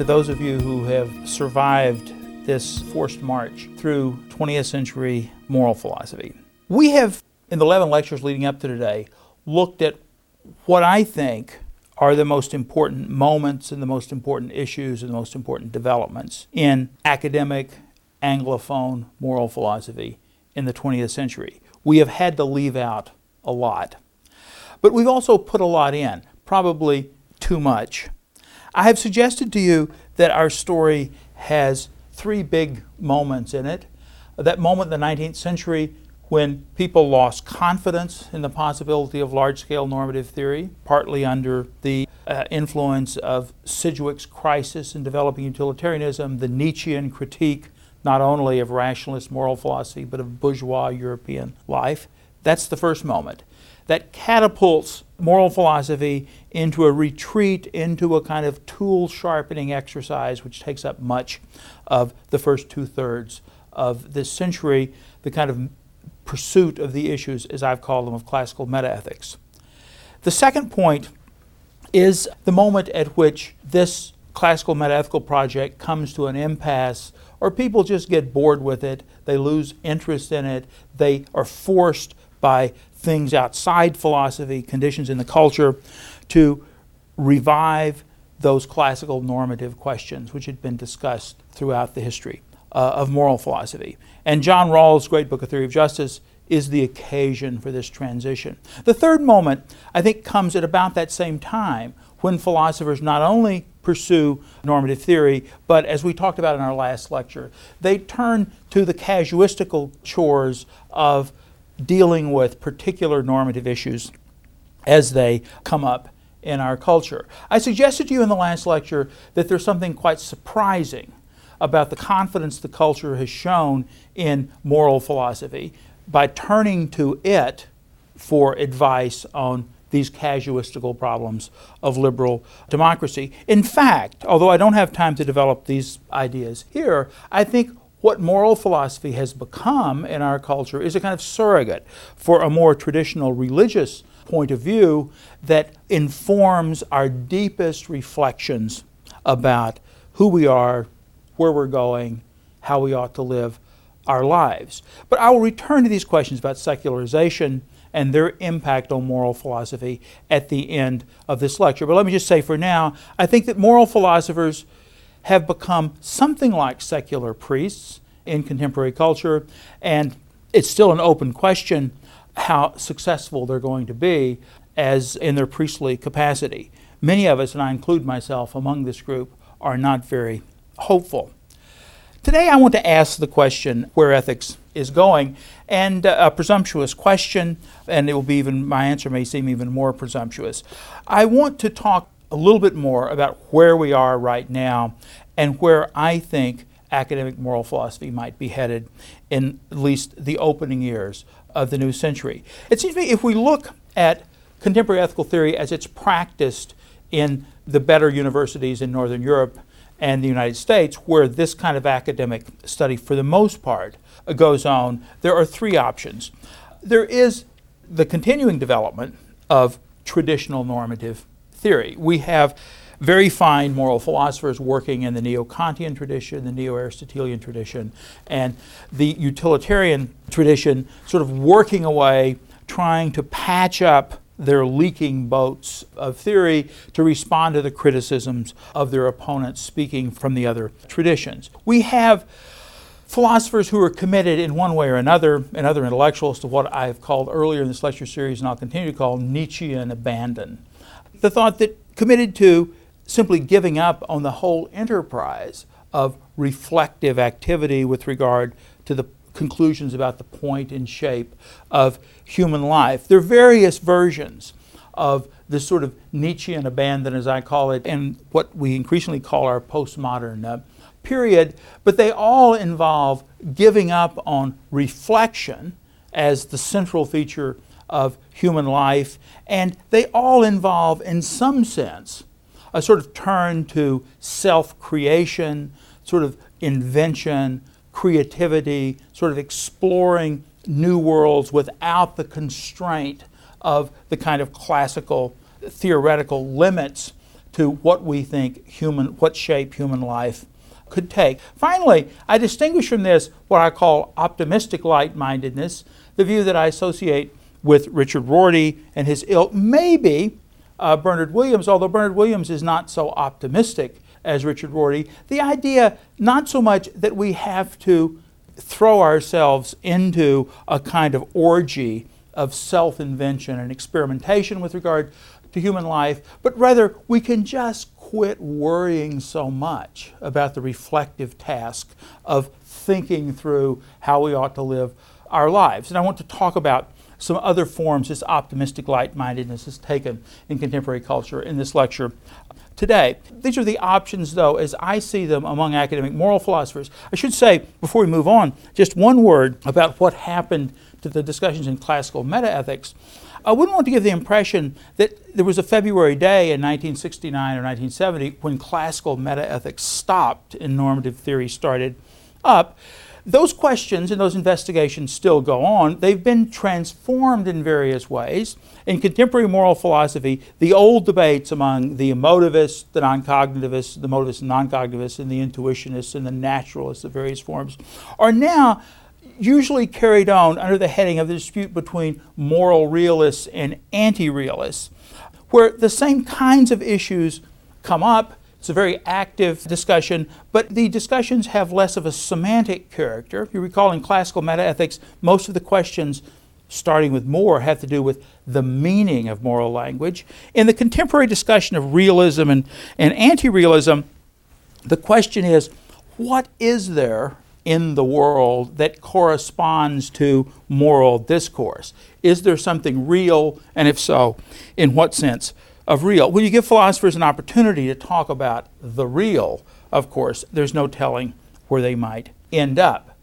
to those of you who have survived this forced march through 20th century moral philosophy. We have, in the 11 lectures leading up to today, looked at what I think are the most important moments and the most important issues and the most important developments in academic Anglophone moral philosophy in the 20th century. We have had to leave out a lot. But we've also put a lot in, probably too much. I have suggested to you that our story has three big moments in it. That moment in the 19th century when people lost confidence in the possibility of large scale normative theory, partly under the uh, influence of Sidgwick's crisis in developing utilitarianism, the Nietzschean critique not only of rationalist moral philosophy but of bourgeois European life. That's the first moment. That catapults moral philosophy into a retreat into a kind of tool sharpening exercise, which takes up much of the first two thirds of this century, the kind of pursuit of the issues, as I've called them, of classical metaethics. The second point is the moment at which this classical metaethical project comes to an impasse, or people just get bored with it, they lose interest in it, they are forced by things outside philosophy, conditions in the culture, to revive those classical normative questions which had been discussed throughout the history uh, of moral philosophy. And John Rawls' great book, A Theory of Justice, is the occasion for this transition. The third moment, I think, comes at about that same time when philosophers not only pursue normative theory, but as we talked about in our last lecture, they turn to the casuistical chores of dealing with particular normative issues as they come up in our culture. I suggested to you in the last lecture that there's something quite surprising about the confidence the culture has shown in moral philosophy by turning to it for advice on these casuistical problems of liberal democracy. In fact, although I don't have time to develop these ideas here, I think what moral philosophy has become in our culture is a kind of surrogate for a more traditional religious point of view that informs our deepest reflections about who we are, where we're going, how we ought to live our lives. But I will return to these questions about secularization and their impact on moral philosophy at the end of this lecture. But let me just say for now, I think that moral philosophers have become something like secular priests in contemporary culture, and it's still an open question how successful they're going to be as in their priestly capacity. Many of us, and I include myself among this group, are not very hopeful. Today, I want to ask the question where ethics is going, and uh, a presumptuous question, and it will be even, my answer may seem even more presumptuous. I want to talk a little bit more about where we are right now and where I think academic moral philosophy might be headed in at least the opening years of the new century. It seems to me if we look at contemporary ethical theory as it's practiced in the better universities in Northern Europe and the United States, where this kind of academic study, for the most part, goes on, there are three options. There is the continuing development of traditional normative theory. We have very fine moral philosophers working in the neo Kantian tradition, the neo Aristotelian tradition, and the utilitarian tradition, sort of working away, trying to patch up their leaking boats of theory to respond to the criticisms of their opponents speaking from the other traditions. We have philosophers who are committed in one way or another, and other intellectuals, to what I've called earlier in this lecture series, and I'll continue to call Nietzschean abandon. The thought that committed to simply giving up on the whole enterprise of reflective activity with regard to the conclusions about the point and shape of human life. There are various versions of this sort of Nietzschean abandon, as I call it, and what we increasingly call our postmodern uh, period, but they all involve giving up on reflection as the central feature of human life, and they all involve, in some sense, a sort of turn to self creation, sort of invention, creativity, sort of exploring new worlds without the constraint of the kind of classical theoretical limits to what we think human, what shape human life could take. Finally, I distinguish from this what I call optimistic light mindedness, the view that I associate with Richard Rorty and his ilk, maybe uh, Bernard Williams, although Bernard Williams is not so optimistic as Richard Rorty. The idea, not so much that we have to throw ourselves into a kind of orgy of self invention and experimentation with regard to human life, but rather we can just quit worrying so much about the reflective task of thinking through how we ought to live our lives. And I want to talk about some other forms this optimistic light mindedness has taken in contemporary culture in this lecture today. These are the options, though, as I see them among academic moral philosophers. I should say, before we move on, just one word about what happened to the discussions in classical metaethics. I wouldn't want to give the impression that there was a February day in 1969 or 1970 when classical metaethics stopped and normative theory started up. Those questions and those investigations still go on. They've been transformed in various ways. In contemporary moral philosophy, the old debates among the emotivists, the non cognitivists, the motivists and non cognitivists, and the intuitionists and the naturalists of various forms are now usually carried on under the heading of the dispute between moral realists and anti realists, where the same kinds of issues come up it's a very active discussion, but the discussions have less of a semantic character. If you recall in classical metaethics, most of the questions, starting with Moore, have to do with the meaning of moral language. In the contemporary discussion of realism and, and anti realism, the question is what is there in the world that corresponds to moral discourse? Is there something real? And if so, in what sense? Of real. When you give philosophers an opportunity to talk about the real, of course, there's no telling where they might end up.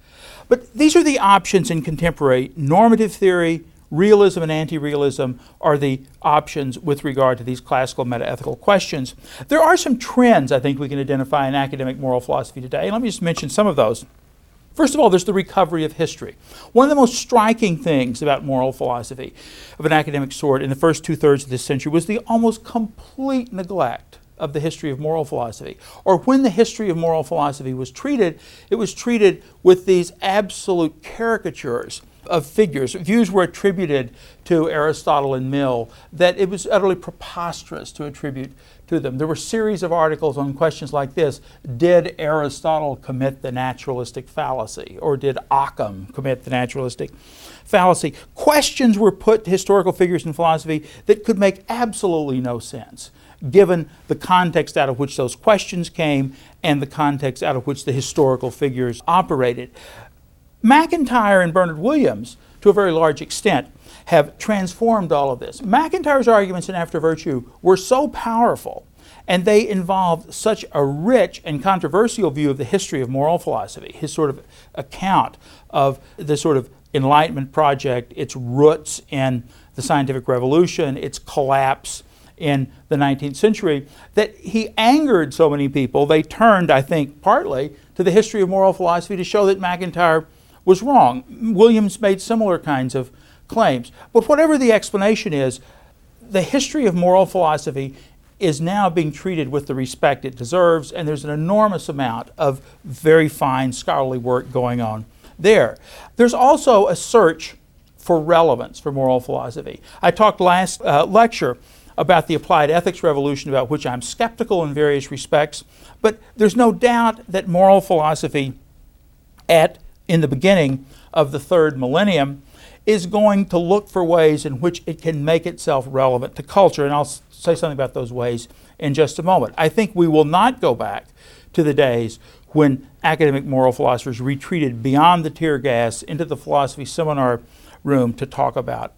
But these are the options in contemporary normative theory. Realism and anti realism are the options with regard to these classical meta ethical questions. There are some trends I think we can identify in academic moral philosophy today. Let me just mention some of those. First of all, there's the recovery of history. One of the most striking things about moral philosophy of an academic sort in the first two thirds of this century was the almost complete neglect of the history of moral philosophy. Or when the history of moral philosophy was treated, it was treated with these absolute caricatures of figures. Views were attributed to Aristotle and Mill that it was utterly preposterous to attribute to them. There were series of articles on questions like this Did Aristotle commit the naturalistic fallacy? Or did Occam commit the naturalistic fallacy? Questions were put to historical figures in philosophy that could make absolutely no sense given the context out of which those questions came and the context out of which the historical figures operated. MacIntyre and Bernard Williams, to a very large extent, have transformed all of this. MacIntyre's arguments in After Virtue were so powerful and they involved such a rich and controversial view of the history of moral philosophy, his sort of account of the sort of Enlightenment project, its roots in the scientific revolution, its collapse in the 19th century, that he angered so many people. They turned, I think, partly to the history of moral philosophy to show that MacIntyre was wrong. Williams made similar kinds of claims. But whatever the explanation is, the history of moral philosophy is now being treated with the respect it deserves, and there's an enormous amount of very fine scholarly work going on there. There's also a search for relevance for moral philosophy. I talked last uh, lecture about the applied ethics revolution, about which I'm skeptical in various respects, but there's no doubt that moral philosophy at in the beginning of the third millennium is going to look for ways in which it can make itself relevant to culture. And I'll say something about those ways in just a moment. I think we will not go back to the days when academic moral philosophers retreated beyond the tear gas into the philosophy seminar room to talk about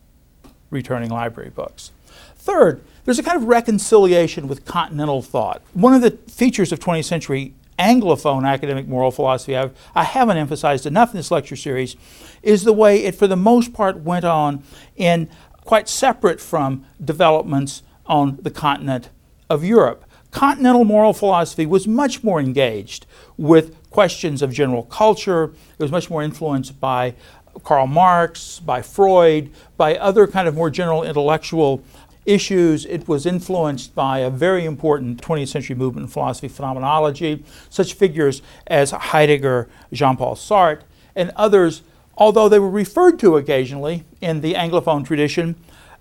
returning library books. Third, there's a kind of reconciliation with continental thought. One of the features of 20th century Anglophone academic moral philosophy I've, I haven't emphasized enough in this lecture series is the way it, for the most part, went on in quite separate from developments on the continent of Europe. Continental moral philosophy was much more engaged with questions of general culture. It was much more influenced by Karl Marx, by Freud, by other kind of more general intellectual issues. It was influenced by a very important 20th century movement in philosophy phenomenology, such figures as Heidegger, Jean Paul Sartre, and others, although they were referred to occasionally in the Anglophone tradition.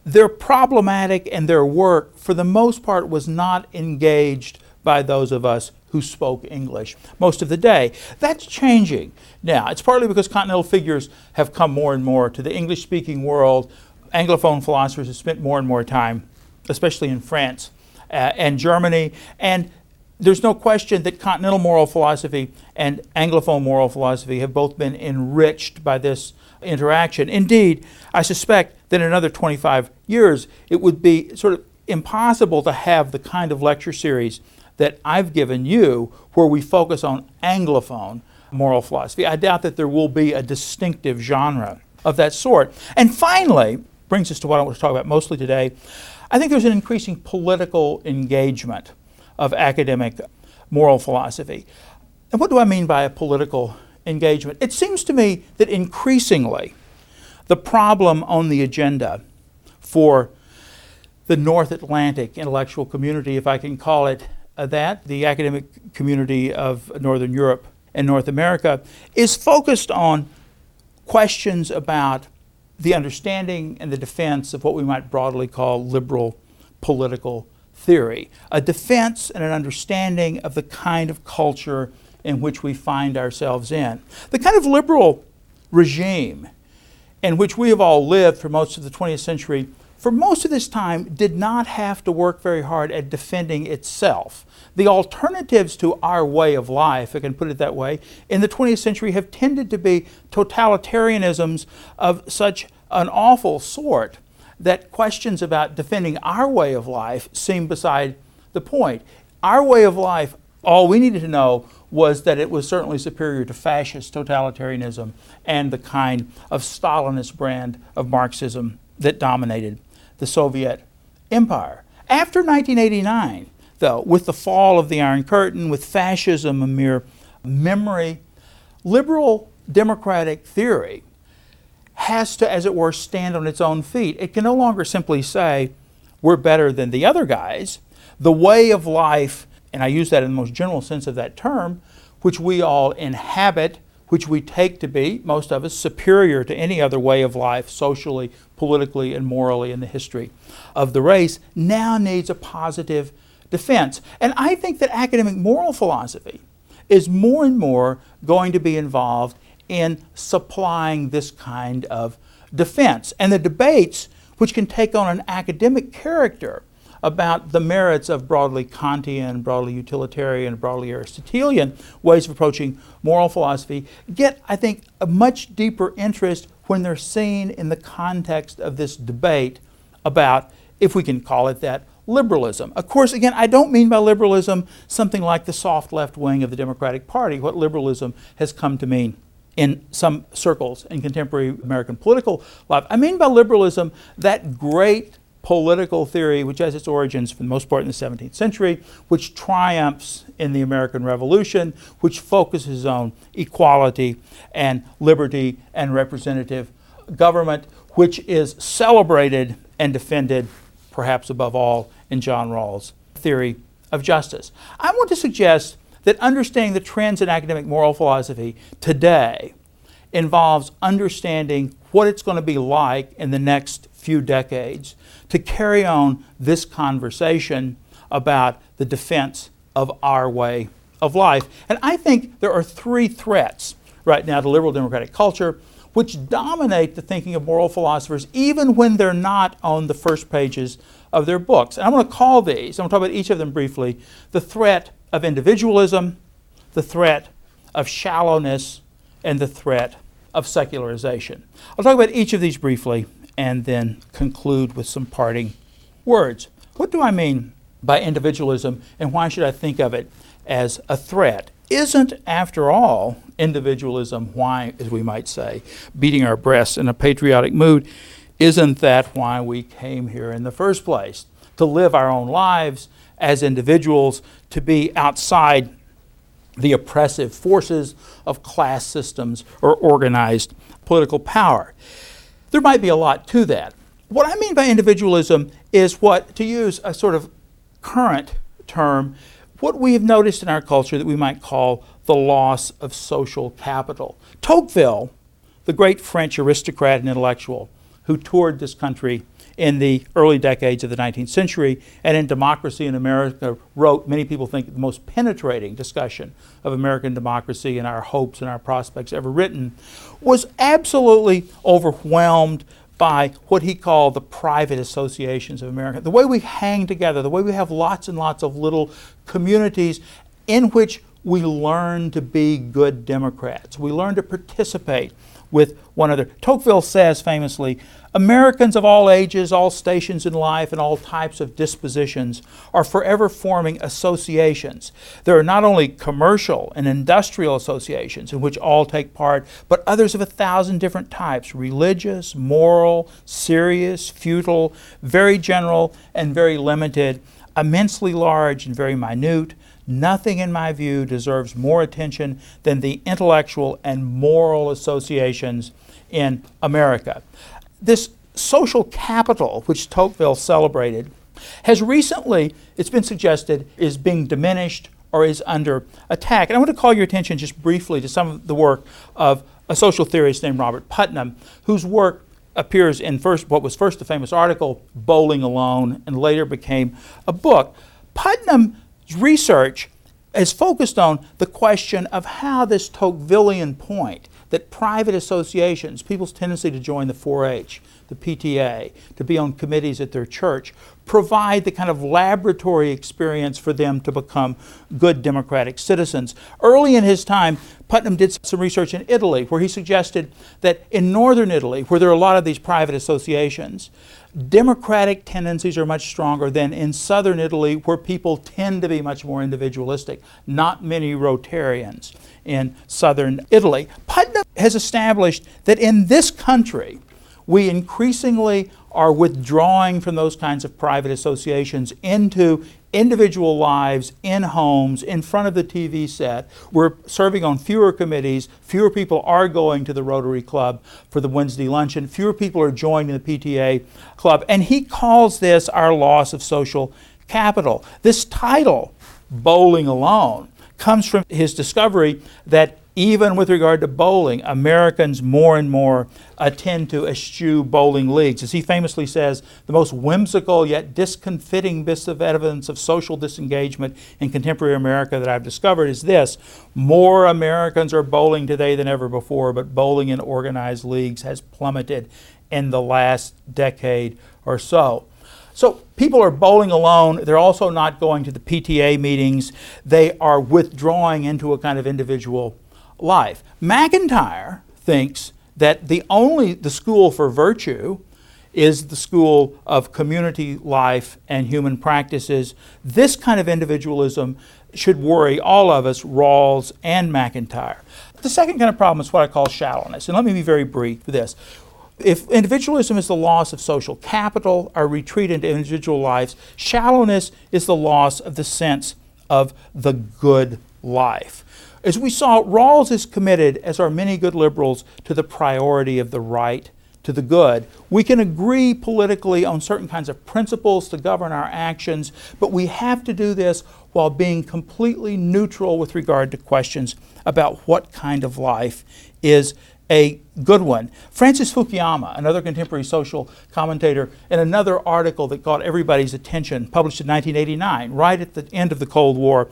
Their problematic and their work, for the most part, was not engaged by those of us who spoke English most of the day. That's changing now. It's partly because continental figures have come more and more to the English speaking world Anglophone philosophers have spent more and more time, especially in France uh, and Germany. And there's no question that continental moral philosophy and Anglophone moral philosophy have both been enriched by this interaction. Indeed, I suspect that in another 25 years, it would be sort of impossible to have the kind of lecture series that I've given you where we focus on Anglophone moral philosophy. I doubt that there will be a distinctive genre of that sort. And finally, brings us to what I want to talk about mostly today. I think there's an increasing political engagement of academic moral philosophy. And what do I mean by a political engagement? It seems to me that increasingly the problem on the agenda for the North Atlantic intellectual community, if I can call it uh, that, the academic community of Northern Europe and North America, is focused on questions about the understanding and the defense of what we might broadly call liberal political theory, a defense and an understanding of the kind of culture in which we find ourselves in. The kind of liberal regime in which we have all lived for most of the 20th century, for most of this time, did not have to work very hard at defending itself. The alternatives to our way of life, I can put it that way, in the 20th century have tended to be totalitarianisms of such an awful sort that questions about defending our way of life seem beside the point. Our way of life, all we needed to know was that it was certainly superior to fascist totalitarianism and the kind of Stalinist brand of Marxism that dominated the Soviet empire. After 1989, though, with the fall of the Iron Curtain, with fascism a mere memory, liberal democratic theory has to, as it were, stand on its own feet. It can no longer simply say, we're better than the other guys. The way of life, and I use that in the most general sense of that term, which we all inhabit, which we take to be, most of us, superior to any other way of life, socially, politically, and morally in the history of the race, now needs a positive defense. And I think that academic moral philosophy is more and more going to be involved in supplying this kind of defense. And the debates, which can take on an academic character about the merits of broadly Kantian, broadly utilitarian, broadly Aristotelian ways of approaching moral philosophy, get, I think, a much deeper interest when they're seen in the context of this debate about, if we can call it that, liberalism. Of course, again, I don't mean by liberalism something like the soft left wing of the Democratic Party, what liberalism has come to mean in some circles in contemporary American political life. I mean by liberalism that great political theory which has its origins for the most part in the 17th century, which triumphs in the American Revolution, which focuses on equality and liberty and representative government, which is celebrated and defended, perhaps above all, in John Rawls' theory of justice. I want to suggest that understanding the trends in academic moral philosophy today involves understanding what it's going to be like in the next few decades to carry on this conversation about the defense of our way of life. And I think there are three threats right now to liberal democratic culture which dominate the thinking of moral philosophers even when they're not on the first pages of their books. And I'm going to call these, I'm going to talk about each of them briefly, the threat of individualism, the threat of shallowness, and the threat of secularization. I'll talk about each of these briefly and then conclude with some parting words. What do I mean by individualism, and why should I think of it as a threat? Isn't, after all, individualism why, as we might say, beating our breasts in a patriotic mood, isn't that why we came here in the first place? To live our own lives as individuals, to be outside the oppressive forces of class systems or organized political power. There might be a lot to that. What I mean by individualism is what, to use a sort of current term, what we have noticed in our culture that we might call the loss of social capital. Tocqueville, the great French aristocrat and intellectual who toured this country in the early decades of the 19th century and in Democracy in America wrote, many people think, the most penetrating discussion of American democracy and our hopes and our prospects ever written, was absolutely overwhelmed by what he called the private associations of America. The way we hang together, the way we have lots and lots of little communities in which we learn to be good Democrats. We learn to participate with one another. Tocqueville says famously Americans of all ages, all stations in life, and all types of dispositions are forever forming associations. There are not only commercial and industrial associations in which all take part, but others of a thousand different types religious, moral, serious, futile, very general, and very limited, immensely large and very minute. Nothing, in my view, deserves more attention than the intellectual and moral associations in America. This social capital, which Tocqueville celebrated, has recently, it's been suggested, is being diminished or is under attack. And I want to call your attention just briefly to some of the work of a social theorist named Robert Putnam, whose work appears in first what was first a famous article, Bowling Alone, and later became a book. Putnam's research is focused on the question of how this Tocquevillian point that private associations, people's tendency to join the 4 H, the PTA, to be on committees at their church, provide the kind of laboratory experience for them to become good democratic citizens. Early in his time, Putnam did some research in Italy where he suggested that in northern Italy, where there are a lot of these private associations, democratic tendencies are much stronger than in southern Italy, where people tend to be much more individualistic. Not many Rotarians in southern Italy. Putnam has established that in this country, we increasingly are withdrawing from those kinds of private associations into individual lives in homes, in front of the TV set. We're serving on fewer committees. Fewer people are going to the Rotary Club for the Wednesday luncheon. Fewer people are joining the PTA club. And he calls this our loss of social capital. This title, Bowling Alone, comes from his discovery that even with regard to bowling, Americans more and more attend to eschew bowling leagues. As he famously says, the most whimsical yet discomfiting bits of evidence of social disengagement in contemporary America that I've discovered is this more Americans are bowling today than ever before, but bowling in organized leagues has plummeted in the last decade or so. So people are bowling alone. They're also not going to the PTA meetings. They are withdrawing into a kind of individual life. MacIntyre thinks that the only the school for virtue is the school of community life and human practices. This kind of individualism should worry all of us, Rawls and MacIntyre. The second kind of problem is what I call shallowness. And let me be very brief with this. If individualism is the loss of social capital, our retreat into individual lives, shallowness is the loss of the sense of the good life. As we saw, Rawls is committed, as are many good liberals, to the priority of the right to the good. We can agree politically on certain kinds of principles to govern our actions, but we have to do this while being completely neutral with regard to questions about what kind of life is a good one. Francis Fukuyama, another contemporary social commentator, in another article that got everybody's attention, published in 1989, right at the end of the Cold War,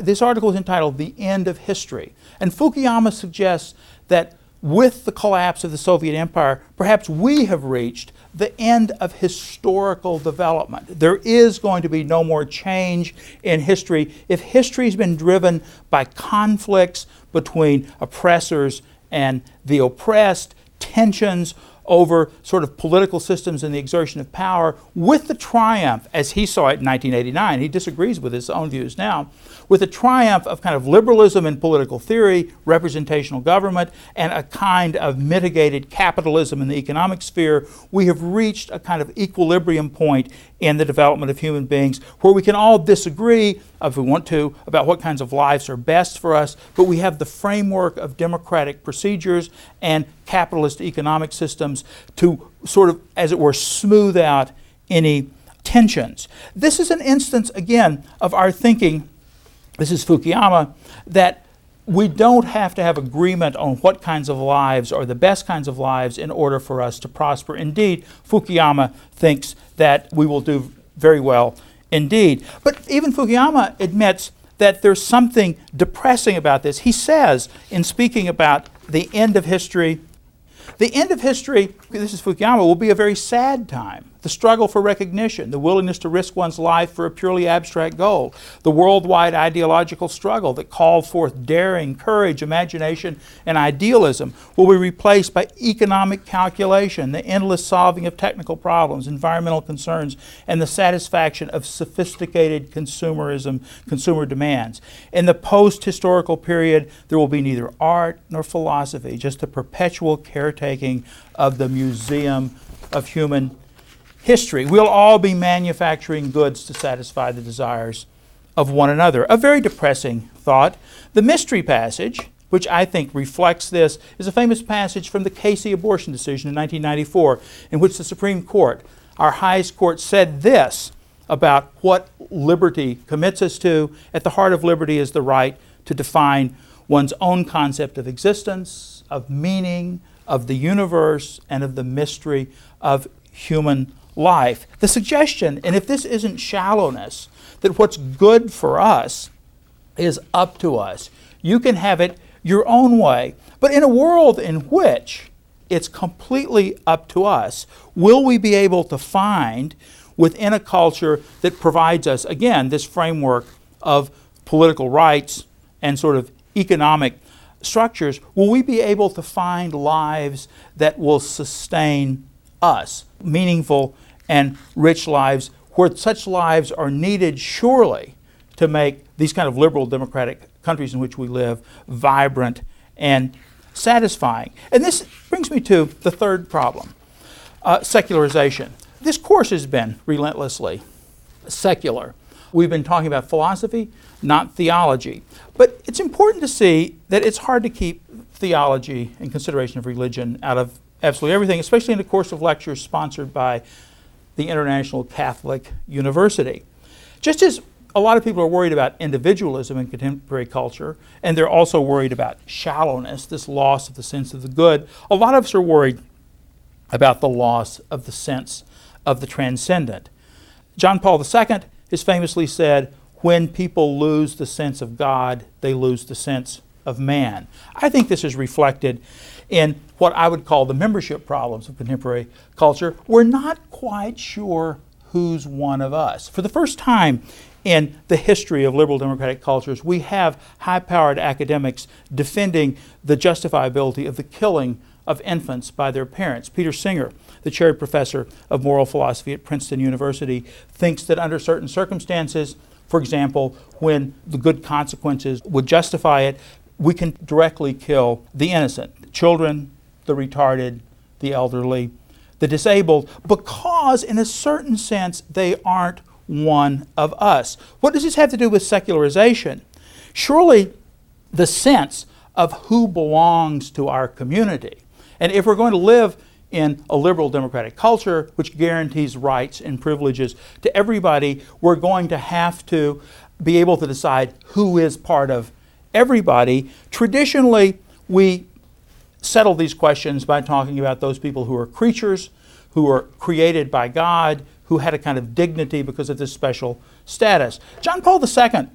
this article is entitled The End of History. And Fukuyama suggests that with the collapse of the Soviet Empire, perhaps we have reached the end of historical development. There is going to be no more change in history if history has been driven by conflicts between oppressors and the oppressed, tensions over sort of political systems and the exertion of power with the triumph, as he saw it in 1989. He disagrees with his own views now, with the triumph of kind of liberalism in political theory, representational government, and a kind of mitigated capitalism in the economic sphere. We have reached a kind of equilibrium point in the development of human beings where we can all disagree, if we want to, about what kinds of lives are best for us, but we have the framework of democratic procedures and capitalist economic systems to sort of, as it were, smooth out any tensions. This is an instance, again, of our thinking, this is Fukuyama, that we don't have to have agreement on what kinds of lives are the best kinds of lives in order for us to prosper. Indeed, Fukuyama thinks that we will do very well indeed. But even Fukuyama admits that there's something depressing about this. He says, in speaking about the end of history, the end of history, this is Fukuyama, will be a very sad time the struggle for recognition, the willingness to risk one's life for a purely abstract goal, the worldwide ideological struggle that called forth daring, courage, imagination, and idealism will be replaced by economic calculation, the endless solving of technical problems, environmental concerns, and the satisfaction of sophisticated consumerism, consumer demands. In the post historical period, there will be neither art nor philosophy, just the perpetual caretaking of the museum of human history. We'll all be manufacturing goods to satisfy the desires of one another. A very depressing thought. The mystery passage, which I think reflects this, is a famous passage from the Casey abortion decision in 1994, in which the Supreme Court, our highest court, said this about what liberty commits us to. At the heart of liberty is the right to define one's own concept of existence, of meaning, of the universe, and of the mystery of human life. The suggestion, and if this isn't shallowness, that what's good for us is up to us. You can have it your own way. But in a world in which it's completely up to us, will we be able to find within a culture that provides us, again, this framework of political rights and sort of economic structures, will we be able to find lives that will sustain us, meaningful and rich lives, where such lives are needed surely to make these kind of liberal democratic countries in which we live vibrant and satisfying. And this brings me to the third problem uh, secularization. This course has been relentlessly secular. We've been talking about philosophy, not theology. But it's important to see that it's hard to keep theology and consideration of religion out of absolutely everything, especially in a course of lectures sponsored by the International Catholic University. Just as a lot of people are worried about individualism in contemporary culture, and they're also worried about shallowness, this loss of the sense of the good, a lot of us are worried about the loss of the sense of the transcendent. John Paul II has famously said, when people lose the sense of God, they lose the sense of man. I think this is reflected in what I would call the membership problems of contemporary culture, we're not quite sure who's one of us. For the first time in the history of liberal democratic cultures, we have high powered academics defending the justifiability of the killing of infants by their parents. Peter Singer, the chaired professor of moral philosophy at Princeton University, thinks that under certain circumstances, for example, when the good consequences would justify it, we can directly kill the innocent, children, the retarded, the elderly, the disabled, because in a certain sense they aren't one of us. What does this have to do with secularization? Surely the sense of who belongs to our community. And if we're going to live in a liberal democratic culture which guarantees rights and privileges to everybody, we're going to have to be able to decide who is part of everybody. Traditionally, we settle these questions by talking about those people who are creatures, who are created by God, who had a kind of dignity because of this special status. John Paul II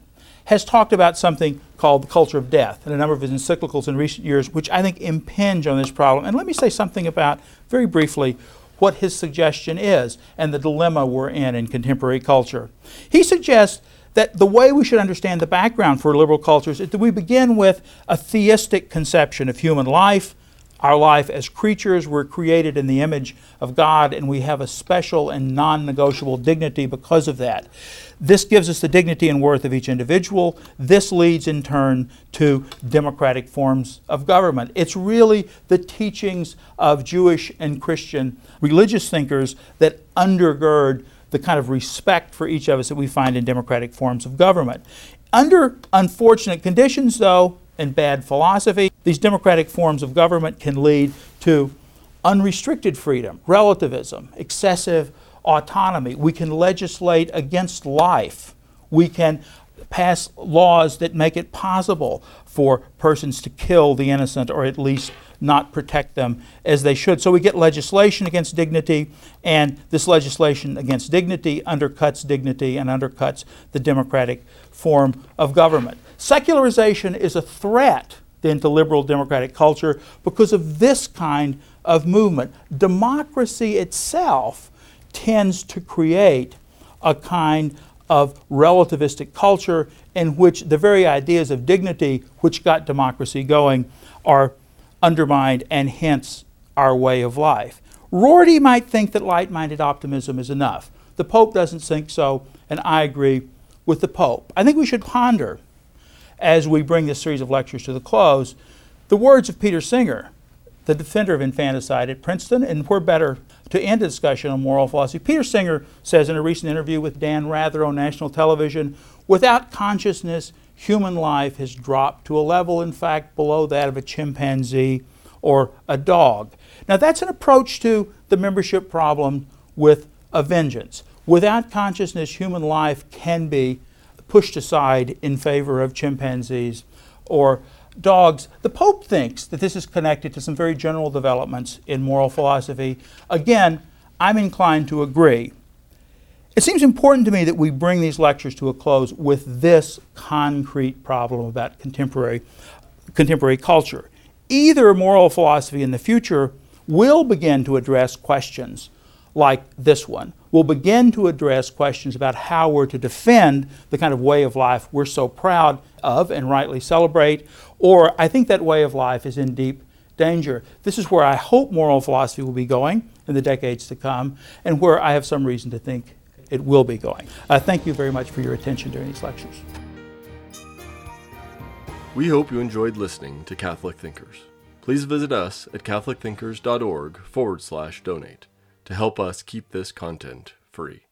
has talked about something called the culture of death in a number of his encyclicals in recent years, which I think impinge on this problem. And let me say something about, very briefly, what his suggestion is and the dilemma we're in in contemporary culture. He suggests that the way we should understand the background for liberal cultures is that we begin with a theistic conception of human life, our life as creatures. We're created in the image of God, and we have a special and non negotiable dignity because of that. This gives us the dignity and worth of each individual. This leads in turn to democratic forms of government. It's really the teachings of Jewish and Christian religious thinkers that undergird the kind of respect for each of us that we find in democratic forms of government. Under unfortunate conditions, though, and bad philosophy, these democratic forms of government can lead to unrestricted freedom, relativism, excessive autonomy. We can legislate against life. We can pass laws that make it possible for persons to kill the innocent or at least not protect them as they should. So we get legislation against dignity, and this legislation against dignity undercuts dignity and undercuts the democratic form of government. Secularization is a threat then to liberal democratic culture because of this kind of movement. Democracy itself tends to create a kind of relativistic culture in which the very ideas of dignity which got democracy going are undermined and hence our way of life. Rorty might think that light minded optimism is enough. The Pope doesn't think so, and I agree with the Pope. I think we should ponder, as we bring this series of lectures to the close, the words of Peter Singer, the defender of infanticide at Princeton, and we're better to end a discussion on moral philosophy. Peter Singer says in a recent interview with Dan Rather on national television without consciousness, human life has dropped to a level, in fact, below that of a chimpanzee or a dog. Now, that's an approach to the membership problem with a vengeance. Without consciousness, human life can be pushed aside in favor of chimpanzees or dogs. The Pope thinks that this is connected to some very general developments in moral philosophy. Again, I'm inclined to agree. It seems important to me that we bring these lectures to a close with this concrete problem about contemporary, contemporary culture. Either moral philosophy in the future will begin to address questions like this one, will begin to address questions about how we're to defend the kind of way of life we're so proud of and rightly celebrate, or I think that way of life is in deep danger. This is where I hope moral philosophy will be going in the decades to come, and where I have some reason to think it will be going. Uh, thank you very much for your attention during these lectures. We hope you enjoyed listening to Catholic Thinkers. Please visit us at catholicthinkers.org forward slash donate to help us keep this content free.